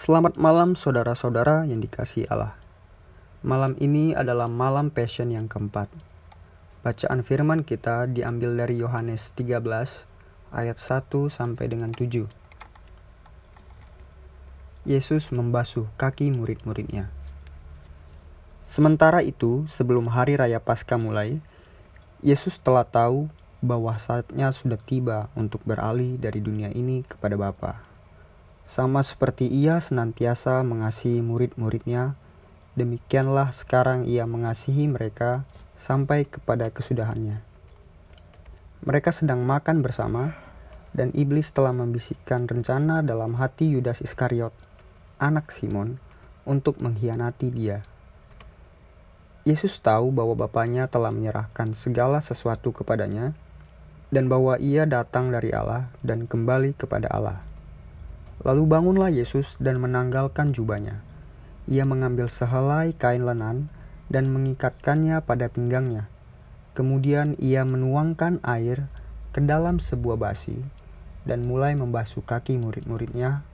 Selamat malam saudara-saudara yang dikasih Allah. Malam ini adalah malam passion yang keempat. Bacaan firman kita diambil dari Yohanes 13 ayat 1 sampai dengan 7. Yesus membasuh kaki murid-muridnya. Sementara itu, sebelum hari raya Paskah mulai, Yesus telah tahu bahwa saatnya sudah tiba untuk beralih dari dunia ini kepada Bapa. Sama seperti ia senantiasa mengasihi murid-muridnya, demikianlah sekarang ia mengasihi mereka sampai kepada kesudahannya. Mereka sedang makan bersama, dan iblis telah membisikkan rencana dalam hati Yudas Iskariot, anak Simon, untuk mengkhianati dia. Yesus tahu bahwa Bapaknya telah menyerahkan segala sesuatu kepadanya, dan bahwa ia datang dari Allah dan kembali kepada Allah. Lalu bangunlah Yesus dan menanggalkan jubahnya. Ia mengambil sehelai kain lenan dan mengikatkannya pada pinggangnya. Kemudian ia menuangkan air ke dalam sebuah basi dan mulai membasuh kaki murid-muridnya,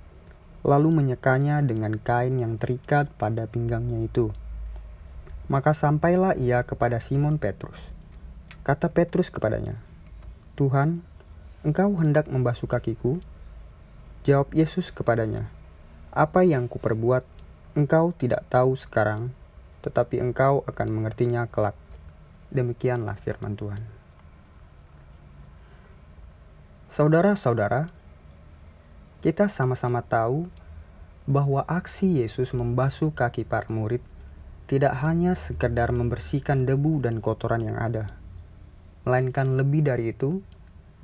lalu menyekanya dengan kain yang terikat pada pinggangnya itu. Maka sampailah ia kepada Simon Petrus. Kata Petrus kepadanya, Tuhan, engkau hendak membasuh kakiku? Jawab Yesus kepadanya, Apa yang kuperbuat, engkau tidak tahu sekarang, tetapi engkau akan mengertinya kelak. Demikianlah firman Tuhan. Saudara-saudara, kita sama-sama tahu bahwa aksi Yesus membasuh kaki para murid tidak hanya sekedar membersihkan debu dan kotoran yang ada, melainkan lebih dari itu,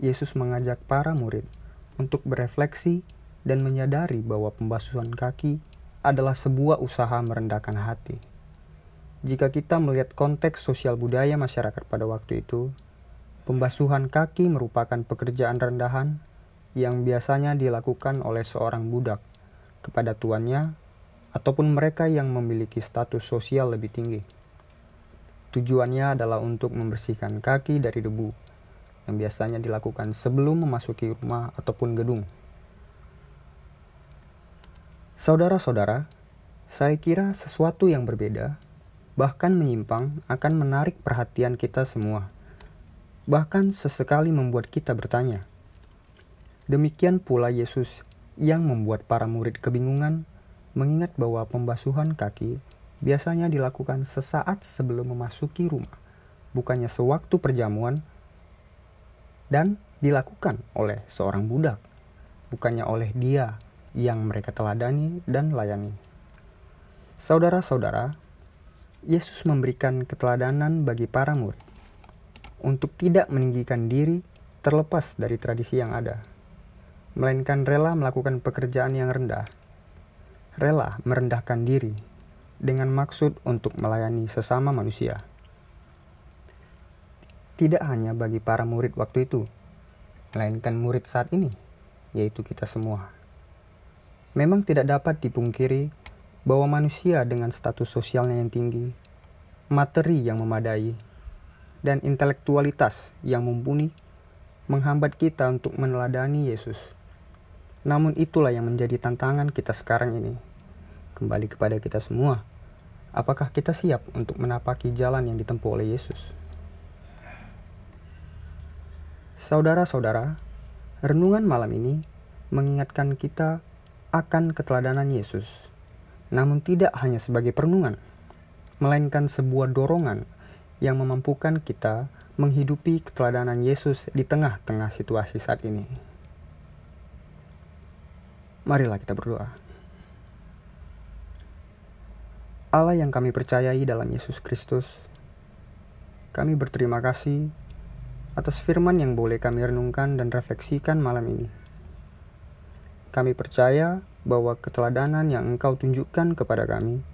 Yesus mengajak para murid untuk berefleksi dan menyadari bahwa pembasuhan kaki adalah sebuah usaha merendahkan hati. Jika kita melihat konteks sosial budaya masyarakat pada waktu itu, pembasuhan kaki merupakan pekerjaan rendahan yang biasanya dilakukan oleh seorang budak kepada tuannya ataupun mereka yang memiliki status sosial lebih tinggi. Tujuannya adalah untuk membersihkan kaki dari debu yang biasanya dilakukan sebelum memasuki rumah ataupun gedung. Saudara-saudara, saya kira sesuatu yang berbeda, bahkan menyimpang, akan menarik perhatian kita semua, bahkan sesekali membuat kita bertanya. Demikian pula Yesus yang membuat para murid kebingungan mengingat bahwa pembasuhan kaki biasanya dilakukan sesaat sebelum memasuki rumah, bukannya sewaktu perjamuan, dan dilakukan oleh seorang budak, bukannya oleh dia yang mereka teladani dan layani. Saudara-saudara, Yesus memberikan keteladanan bagi para murid untuk tidak meninggikan diri terlepas dari tradisi yang ada, melainkan rela melakukan pekerjaan yang rendah rela merendahkan diri dengan maksud untuk melayani sesama manusia. Tidak hanya bagi para murid waktu itu, melainkan murid saat ini, yaitu kita semua. Memang tidak dapat dipungkiri bahwa manusia dengan status sosialnya yang tinggi, materi yang memadai, dan intelektualitas yang mumpuni menghambat kita untuk meneladani Yesus namun itulah yang menjadi tantangan kita sekarang ini. Kembali kepada kita semua. Apakah kita siap untuk menapaki jalan yang ditempuh oleh Yesus? Saudara-saudara, renungan malam ini mengingatkan kita akan keteladanan Yesus. Namun tidak hanya sebagai perenungan, melainkan sebuah dorongan yang memampukan kita menghidupi keteladanan Yesus di tengah-tengah situasi saat ini. Marilah kita berdoa. Allah yang kami percayai dalam Yesus Kristus, kami berterima kasih atas firman yang boleh kami renungkan dan refleksikan malam ini. Kami percaya bahwa keteladanan yang Engkau tunjukkan kepada kami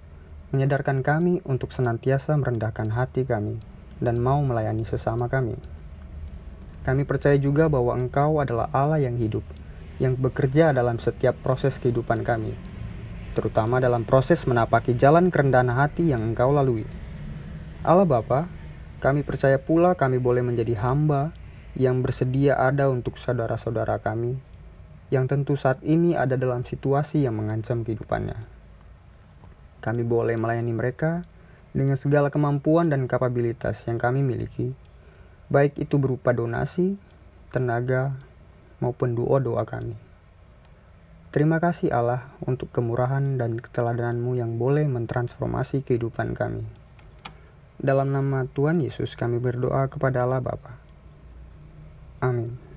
menyadarkan kami untuk senantiasa merendahkan hati kami dan mau melayani sesama kami. Kami percaya juga bahwa Engkau adalah Allah yang hidup yang bekerja dalam setiap proses kehidupan kami, terutama dalam proses menapaki jalan kerendahan hati yang Engkau lalui. Allah Bapa, kami percaya pula kami boleh menjadi hamba yang bersedia ada untuk saudara-saudara kami yang tentu saat ini ada dalam situasi yang mengancam kehidupannya. Kami boleh melayani mereka dengan segala kemampuan dan kapabilitas yang kami miliki, baik itu berupa donasi, tenaga, maupun doa-doa kami. Terima kasih Allah untuk kemurahan dan keteladananmu yang boleh mentransformasi kehidupan kami. Dalam nama Tuhan Yesus kami berdoa kepada Allah Bapa. Amin.